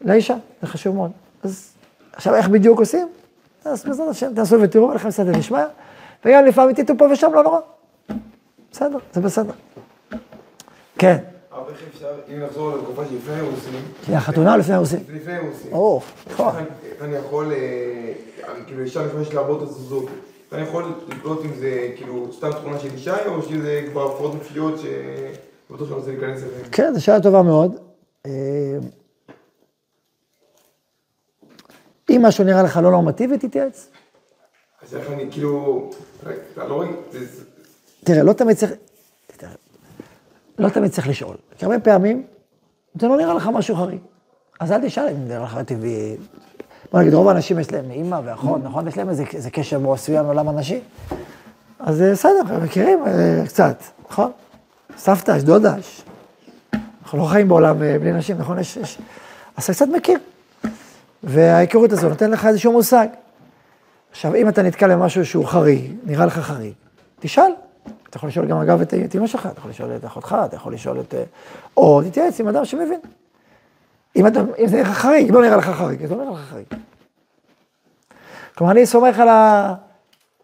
לאישה, זה חשוב מאוד. אז עכשיו איך בדיוק עושים? אז בעזרת השם, תעשו ותראו, לכם בסדר נשמע, וגם לפעמים תטעו פה ושם, לא נורא. בסדר, זה בסדר. כן. אם נחזור לתקופה שלפני הרוסים... כי החתונה לפני הרוסים. לפני הרוסים. או, נכון. אני יכול, אה, כאילו אישה לפני שלעבוד את הזוג, אתה יכול לקלוט אם זה כאילו סתם תכונה של אישה, או שזה כבר הפרעות נפשיות שבטוח שאני רוצה להיכנס אליהן? כן, זו שאלה טובה מאוד. אה, אם משהו נראה לך לא נורמטיבי, תתייעץ. אז איך אני כאילו, אתה לא תראה, לא תמיד צריך, לא תמיד צריך לשאול. כי הרבה פעמים, זה לא נראה לך משהו חריג. אז אל תשאל אם זה נראה לך טבעי. בוא נגיד, רוב האנשים יש להם אימא ואחות, נכון? יש להם איזה, קשר מסוים לעולם הנשי. אז אה, בסדר, מכירים אה, קצת, נכון? סבתא, יש דודה, יש... אנחנו לא חיים בעולם אה, בלי נשים, נכון? יש, יש... אז אתה קצת מכיר. וההיכרות הזו נותן לך איזשהו מושג. עכשיו, אם אתה נתקל במשהו שהוא חריג, נראה לך חריג, תשאל. אתה יכול לשאול גם, אגב, את את אמא שלך, אתה יכול לשאול את אחותך, אתה יכול לשאול את... אה, או תתייעץ עם אדם שמבין. אם, אתה, אם זה נראה לך חריג, לא נראה לך חריג, אז לא נראה לך חריג. כלומר, אני סומך על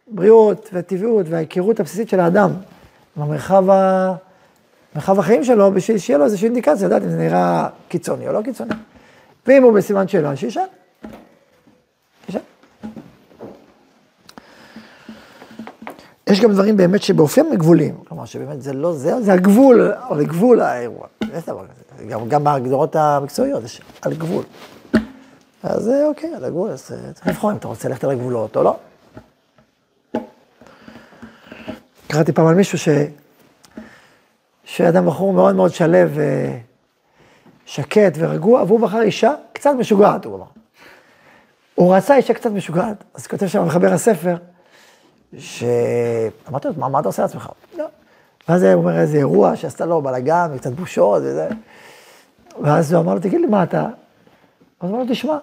הבריאות והטבעיות וההיכרות הבסיסית של האדם, עם המרחב ה... החיים שלו, בשביל שיהיה לו איזושהי אינדיקציה, לדעת אם זה נראה קיצוני או לא קיצוני. ואם הוא בסימן שאלה. שישאל. יש גם דברים באמת שבאופיים גבוליים, כלומר שבאמת זה לא זה, זה הגבול, או לגבול האירוע. גם, גם בהגדרות המקצועיות, יש על גבול. אז אה, אוקיי, על הגבול, אז אה, צריך לבחור אם אתה רוצה ללכת על הגבולות או לא. קראתי פעם על מישהו ש... שאדם בחור מאוד מאוד שלו, אה, שקט ורגוע, והוא בחר אישה קצת משוגעת, הוא אמר. הוא רצה אישה קצת משוגעת, אז כותב שם מחבר הספר, שאמרתי לו, מה, מה אתה עושה לעצמך? לא. ואז הוא אומר, איזה אירוע שעשתה לו בלאגן, וקצת בושות וזה. ואז הוא אמר לו, תגיד לי, מה אתה? אז הוא אמר לו, תשמע,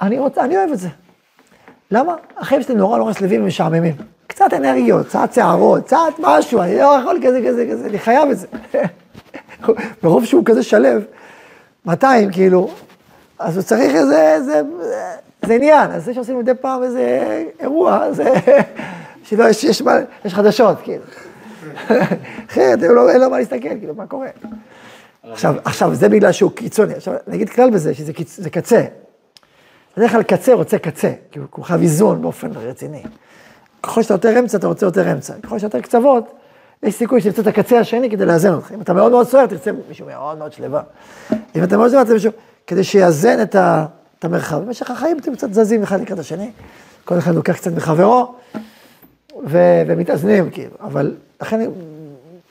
אני רוצה, אני אוהב את זה. למה? החיים שלי נורא נורא שלווים ומשעממים. קצת אנרגיות, קצת שערות, קצת משהו, אני לא יכול כזה, כזה, כזה, אני חייב את זה. מרוב שהוא כזה שלו, 200 כאילו, אז הוא צריך איזה, איזה, זה עניין, אז זה שעושים מדי פעם איזה אירוע, זה, שלא, יש, יש, מה- יש חדשות, כאילו. אחרת, לו- אין לו מה להסתכל, כאילו, מה קורה? עכשיו, עכשיו, זה בגלל שהוא קיצוני. עכשיו, נגיד כלל בזה, שזה קיצ- זה קצה. בדרך כלל קצה רוצה קצה, כי הוא חייב איזון באופן רציני. ככל שאתה יותר אמצע, אתה רוצה יותר אמצע. ככל שאתה יותר קצוות, יש סיכוי שתרצה את הקצה השני כדי לאזן אותך. אם אתה מאוד מאוד סוער, תרצה מישהו מאוד מאוד שלווה. אם אתה מאוד שלווה, תרצה מישהו, כדי שיאזן את, ה, את המרחב. במשך החיים אתם קצת זזים אחד לקראת השני, כל אחד לוקח קצת מחברו, ו, ומתאזנים, כאילו. אבל לכן,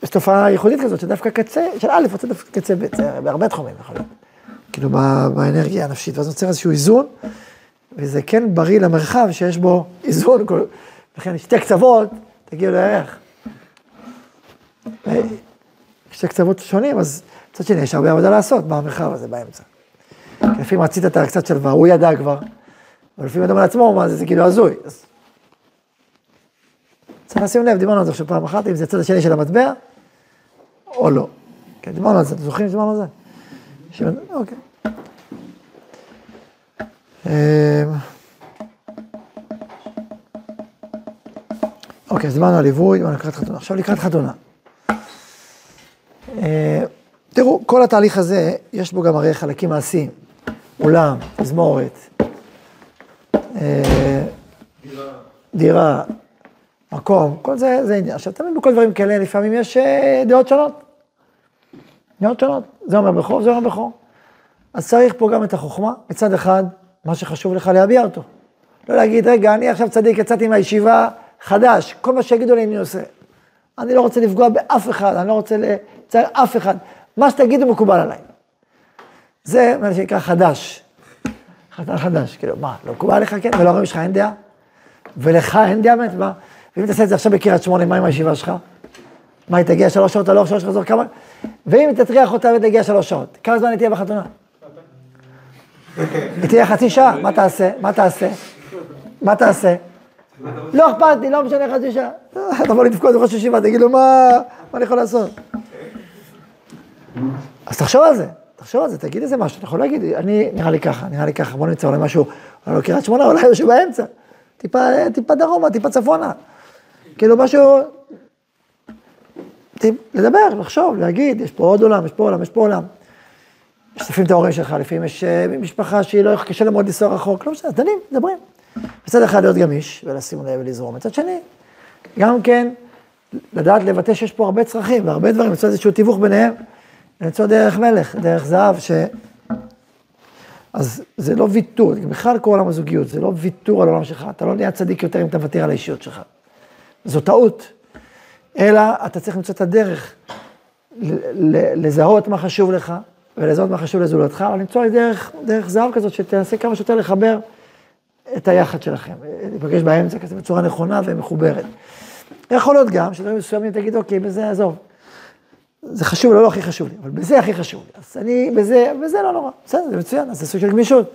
יש תופעה ייחודית כזאת, שדווקא קצה, של א' רוצה דווקא קצה ב', זה בהרבה תחומים יכול להיות. כאילו, באנרגיה הנפשית, ואז נוצר איזשהו איזון, וזה כן בריא למרחב שיש בו איזון, כל- לכן שתי קצוות, תגיעו לירח. יש קצוות שונים, אז מצד שני, יש הרבה עבודה לעשות במרחב הזה באמצע. לפעמים רצית את הקצת שלווה, הוא ידע כבר, אבל לפעמים אדם על עצמו, מה זה, זה כאילו הזוי. אז... צריך לשים לב, דיברנו על זה עכשיו פעם אחת, אם זה הצד השני של המטבע, או לא. כן, דיברנו על זה, אתם זוכרים שדיברנו על זה? ש... אוקיי. אמ, אוקיי, אז דיברנו על ליווי, דיברנו לקראת חתונה. עכשיו לקראת חתונה. אה, תראו, כל התהליך הזה, יש בו גם הרי חלקים מעשיים. אולם, תזמורת, אה, דירה, מקום, כל זה, זה עניין. עכשיו, תמיד בכל דברים כאלה, לפעמים יש אה, דעות שונות. דעות שונות. זה אומר בכור, זה אומר בכור. אז צריך פה גם את החוכמה, מצד אחד, מה שחשוב לך להביע אותו. לא להגיד, רגע, אני עכשיו צדיק, יצאתי מהישיבה, חדש, כל מה שיגידו לי אני עושה. אני לא רוצה לפגוע באף אחד, אני לא רוצה לצייר אף אחד. מה שתגידו מקובל עליי. זה מה שנקרא חדש. חתן חדש, כאילו, מה, לא מקובל עליך כן? ולהורים שלך אין דעה? ולך אין דעה באמת? מה? ואם תעשה את זה עכשיו בקריית שמונה, מה עם הישיבה שלך? מה, היא תגיע שלוש שעות, הלוך שלוש חזור כמה? ואם תטריח אותה ותגיע שלוש שעות, כמה זמן היא תהיה בחתונה? היא תהיה חצי שעה, מה תעשה? מה תעשה? מה תעשה? לא אכפת לי, לא משנה חצי שעה. תבוא לתפקוד בראש ישיבה, תגיד לו, מה אני יכול לעשות? אז תחשוב על זה, תחשוב על זה, תגיד איזה משהו, אתה יכול להגיד, אני, נראה לי ככה, נראה לי ככה, בוא נמצא אולי משהו, אולי לא קריית שמונה, אולי משהו באמצע. טיפה דרומה, טיפה צפונה. כאילו משהו, לדבר, לחשוב, להגיד, יש פה עוד עולם, יש פה עולם, יש פה עולם. משתפים את ההורים שלך, לפעמים יש אה, משפחה שהיא לא, קשה לה מאוד לנסוע רחוק, לא משנה, דנים, מדברים. מצד אחד להיות גמיש ולשים לב ולזרום, מצד שני, גם כן, לדעת לבטא שיש פה הרבה צרכים והרבה דברים, למצוא איזשהו תיווך ביניהם, למצוא דרך מלך, דרך זהב, ש... אז זה לא ויתור, בכלל כל עולם הזוגיות, זה לא ויתור על העולם שלך, אתה לא נהיה צדיק יותר אם אתה מוותר על האישיות שלך. זו טעות, אלא אתה צריך למצוא את הדרך לזהות מה חשוב לך ולזהות מה חשוב לזולתך, אבל למצוא דרך, דרך זהב כזאת שתנסה כמה שיותר לחבר את היחד שלכם, להיפגש באמצע כזה בצורה נכונה ומחוברת. יכול להיות גם שדברים מסוימים תגיד, אוקיי, בזה עזוב. זה חשוב, לא, לא הכי חשוב לי, אבל בזה הכי חשוב לי. אז אני, בזה, בזה לא נורא. בסדר, זה מצוין, אז זה סוג של גמישות.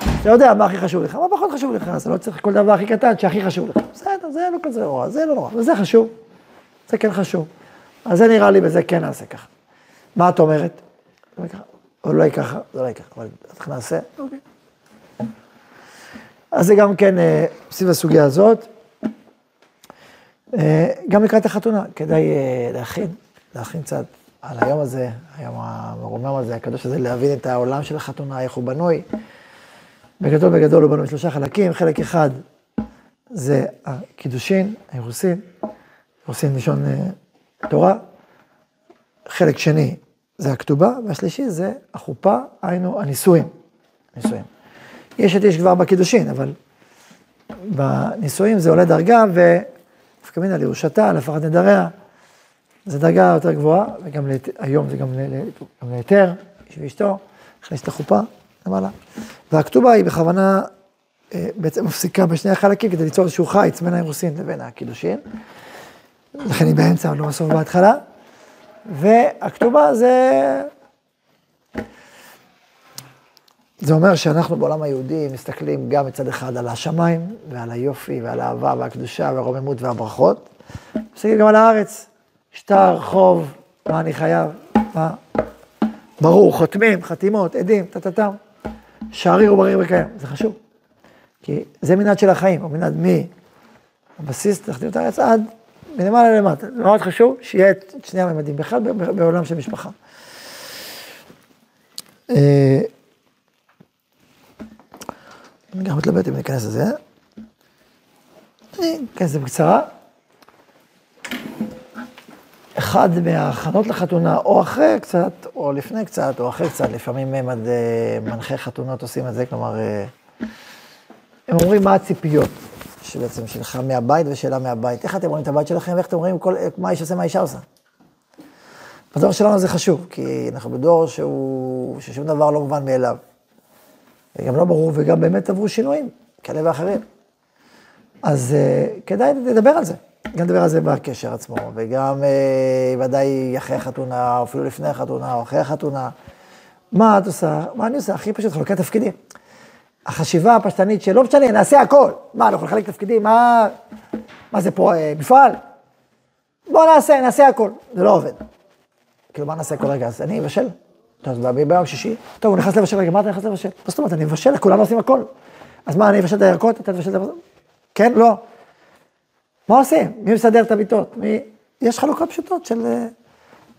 אתה יודע מה הכי חשוב לך, מה פחות חשוב לך, אז אתה לא צריך כל דבר הכי קטן שהכי חשוב לך. בסדר, זה לא כזה נורא, זה לא נורא, וזה חשוב. זה כן חשוב. אז זה נראה לי, בזה כן נעשה ככה. מה את אומרת? אולי ככה, זה אולי ככה, אבל איך נעשה? אוקיי. אז זה גם כן אה, סביב הסוגיה הזאת. אה, גם לקראת החתונה, כדאי אה, להכין, להכין קצת על היום הזה, היום המרומם הזה, הקדוש הזה, להבין את העולם של החתונה, איך הוא בנוי. בגדול בגדול הוא בנוי שלושה חלקים, חלק אחד זה הקידושין, האירוסין, אירוסין לשון תורה, חלק שני זה הכתובה, והשלישי זה החופה, היינו הנישואים. נישואים. יש את איש כבר בקידושין, אבל בנישואים זה עולה דרגה, ודווקא מן על ירושתה, לפחד נדריה, זו דרגה יותר גבוהה, וגם להת... היום זה גם להיתר, איש ואשתו, הכניס את החופה למעלה. והכתובה היא בכוונה אה, בעצם מפסיקה בשני החלקים כדי ליצור איזשהו חיץ בין האירוסין לבין הקידושין. לכן היא באמצע, לא בסוף בהתחלה. והכתובה זה זה אומר שאנחנו בעולם היהודי מסתכלים גם מצד אחד על השמיים ועל היופי ועל האהבה והקדושה והרוממות והברכות, מסתכלים גם על הארץ, שטר, חוב, מה אני חייב, מה, ברור, חותמים, חתימות, עדים, טה-טה-טם, שערי ובריר וקיים, זה חשוב, כי זה מנעד של החיים, הוא מנעד מהבסיס, תחתים את הארץ עד מלמעלה למטה, זה מאוד חשוב שיהיה את שני הממדים, בכלל בעולם של משפחה. אה, אני גם מתלבט אם ניכנס לזה. אני אכנס לזה בקצרה. אחד מההכנות לחתונה, או אחרי קצת, או לפני קצת, או אחרי קצת, לפעמים הם עד אה, מנחי חתונות עושים את זה, כלומר, אה, הם אומרים מה הציפיות שבעצם שלך מהבית ושאלה מהבית. איך אתם רואים את הבית שלכם, ואיך אתם רואים כל, מה איש עושה, מה אישה עושה. בדור שלנו זה חשוב, כי אנחנו בדור שהוא, ששום דבר לא מובן מאליו. וגם לא ברור, וגם באמת עברו שינויים כאלה ואחרים. אז uh, כדאי לדבר על זה. גם נדבר על זה בקשר עצמו, וגם אה, ודאי אחרי החתונה, או אפילו לפני החתונה, או אחרי החתונה. מה את עושה? מה אני עושה? הכי פשוט, חלוקת תפקידים. החשיבה הפשטנית שלא משנה, נעשה הכל. מה, אנחנו נחלק תפקידים? מה, מה זה פה, אה, מפעל? בוא נעשה, נעשה הכל. זה לא עובד. כאילו, מה נעשה כל רגע? אז אני אבשל. טוב, אז ביום שישי, טוב, הוא נכנס לבשל, רגע, מה אתה נכנס לבשל? מה זאת אומרת, אני מבשל, כולנו עושים הכל. אז מה, אני אבשל את הירקות, אתה תבשל את הירקות? כן, לא. מה עושים? מי מסדר את המיטות? מי... יש חלוקות פשוטות של... אה,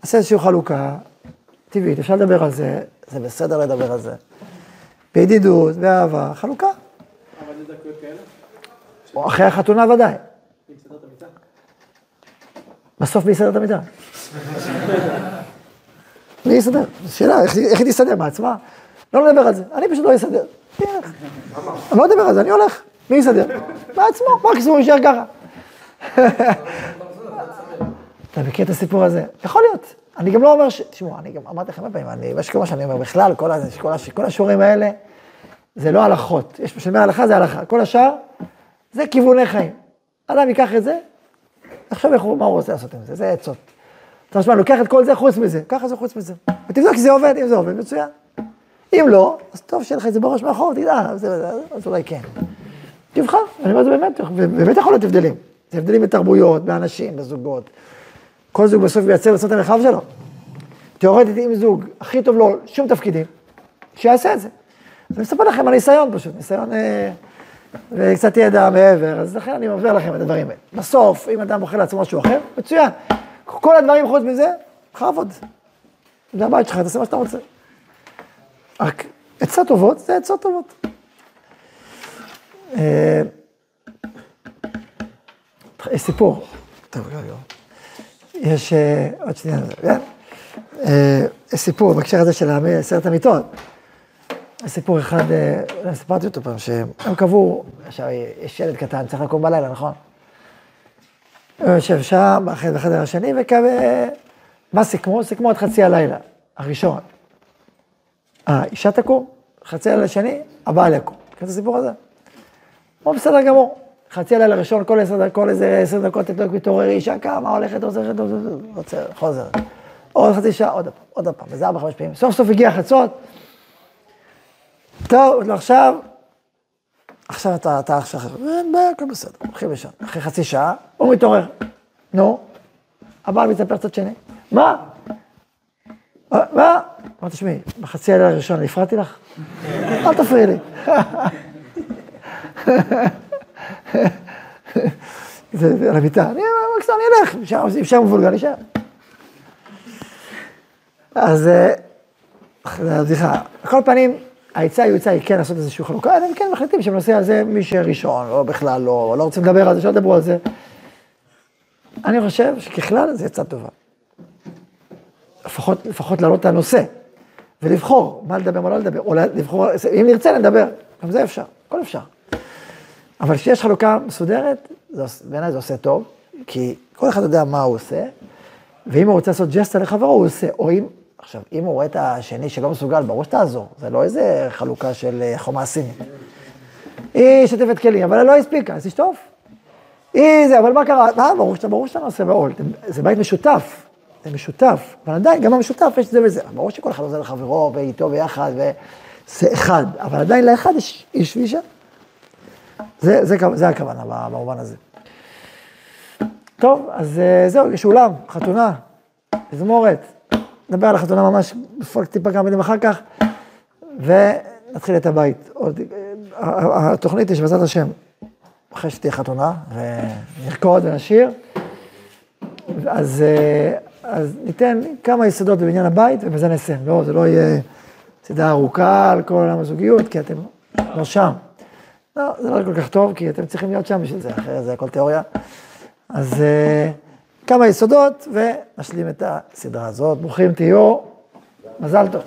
נעשה איזושהי חלוקה טבעית, אפשר לדבר על זה, זה בסדר לדבר על זה. בידידות, באהבה, חלוקה. אבל זה דקויות כאלה? או אחרי החתונה ודאי. בסוף מי יסדר את המיטה? מי יסדר? שאלה, איך, היא תסתדר מעצמה? לא נדבר על זה, אני פשוט לא אסדר. אני לא אדבר על זה, אני הולך. מי יסדר? בעצמו, מקסימום יישאר ככה. אתה מכיר את הסיפור הזה? יכול להיות. אני גם לא אומר ש... תשמעו, אני גם אמרתי לכם הרבה פעמים, אני, יש כמו שאני אומר, בכלל, כל, כל, כל השיעורים האלה, זה לא הלכות. יש מה שאומר הלכה זה הלכה. כל השאר, זה כיווני חיים. אדם ייקח את זה, עכשיו איך הוא- מה הוא רוצה לעשות עם זה, זה עצות. אתה משמע, לוקח את כל זה חוץ מזה, ככה זה חוץ מזה. ותבדוק אם זה עובד, אם זה עובד, מצוין. אם לא, אז טוב שיהיה לך את זה בראש מאחור, תדע, אז אולי כן. תבחר, אני אומר, זה באמת, באמת יכול להיות הבדלים. זה הבדלים בתרבויות, באנשים, בזוגות. כל זוג בסוף מייצר לעשות את המרחב שלו. תיאורטית, אם זוג, הכי טוב לו שום תפקידים, שיעשה את זה. אני מספר לכם על ניסיון פשוט, ניסיון אה, וקצת ידע מעבר, אז לכן אני מעביר לכם את הדברים האלה. בסוף, אם אדם בוחר לעצמו משהו אחר, מצוין. כל הדברים חוץ מזה, בכבוד. זה הבית שלך, תעשה מה שאתה רוצה. רק עצות טובות, זה עצות טובות. אה, יש סיפור. טוב, רגע, רגע. יש, אה, עוד שנייה, כן? יש סיפור בהקשר הזה של עשרת המיטות. סיפור אחד, אולי סיפרתי אותו פעם, שהם קבעו, עכשיו יש ילד קטן, צריך לקום בלילה, נכון? הוא יושב שם, בחדר בחדר השני, וכזה, מה סיכמו? סיכמו עד חצי הלילה, הראשון. האישה תקום, חצי הלילה השני, הבעל יקום. מכיר את הסיפור הזה? הוא בסדר גמור. חצי הלילה הראשון, כל עשר דקות, איזה עשר דקות תבדוק, מתעורר, אישה קמה, הולכת, עוזרת, עוצר, חוזר. עוד חצי שעה, עוד פעם, עוד פעם, וזה ארבע, חמש פעמים. סוף סוף הגיע חצות. טוב, עכשיו, עכשיו אתה, אתה עכשיו, אין בעיה, הכל בסדר, הולכים לישון. אחרי חצי שעה, הוא מתעורר. נו, הבעל מתספר צד שני. מה? מה? אמרתי, תשמעי, בחצי הלילה הראשון הפרעתי לך? אל תפריעי לי. על המיטה, אני מקסימום אלך, אפשר- אפשר מבולגן, נשאר. אז אה, זה הבדיחה. על כל פנים, העצה היא עצה היא כן לעשות איזושהי חלוקה, אם כן מחליטים שבנושא הזה מי שראשון, או בכלל לא, לא רוצים לדבר על זה, שלא ידברו על זה. אני חושב שככלל זה עצה טובה. לפחות, לפחות להעלות את הנושא, ולבחור מה לדבר, מה לא לדבר, או לבחור, אם נרצה נדבר, גם זה אפשר, הכל אפשר. אבל כשיש חלוקה מסודרת, בעיניי זה עושה טוב, כי כל אחד יודע מה הוא עושה, ואם הוא רוצה לעשות ג'סטה לחברו, הוא עושה, או אם, עכשיו, אם הוא רואה את השני שלא מסוגל, ברור שתעזור, זה לא איזה חלוקה של אה, חומה סינית. היא שוטפת כלים, אבל לא הספיקה, אז תשטוף. היא זה, אבל מה קרה? מה, ברור שאתה, ברור שאתה נושא בעול, זה בית משותף, זה משותף, אבל עדיין, גם במשותף יש זה וזה. ברור שכל אחד עוזר לחברו, ואיתו ביחד, וזה אחד, אבל עדיין לאחד יש איש ואישה. זה, זה, זה הכוונה במובן הזה. טוב, אז אה, זהו, יש אולם, חתונה, תזמורת. נדבר על החתונה ממש בפרק טיפה כמה מילים אחר כך, ונתחיל את הבית. עוד, אה, ה- התוכנית יש בעזרת השם, אחרי שתהיה חתונה, ונרקוד ונשיר, אז, אה, אז ניתן כמה יסודות בבניין הבית, ובזה נסיים. לא, זה לא יהיה סדרה ארוכה על כל עולם הזוגיות, כי אתם לא שם. לא, זה לא כל כך טוב, כי אתם צריכים להיות שם בשביל זה, אחרת זה הכל תיאוריה. אז uh, כמה יסודות, ונשלים את הסדרה הזאת. ברוכים תהיו, מזל טוב.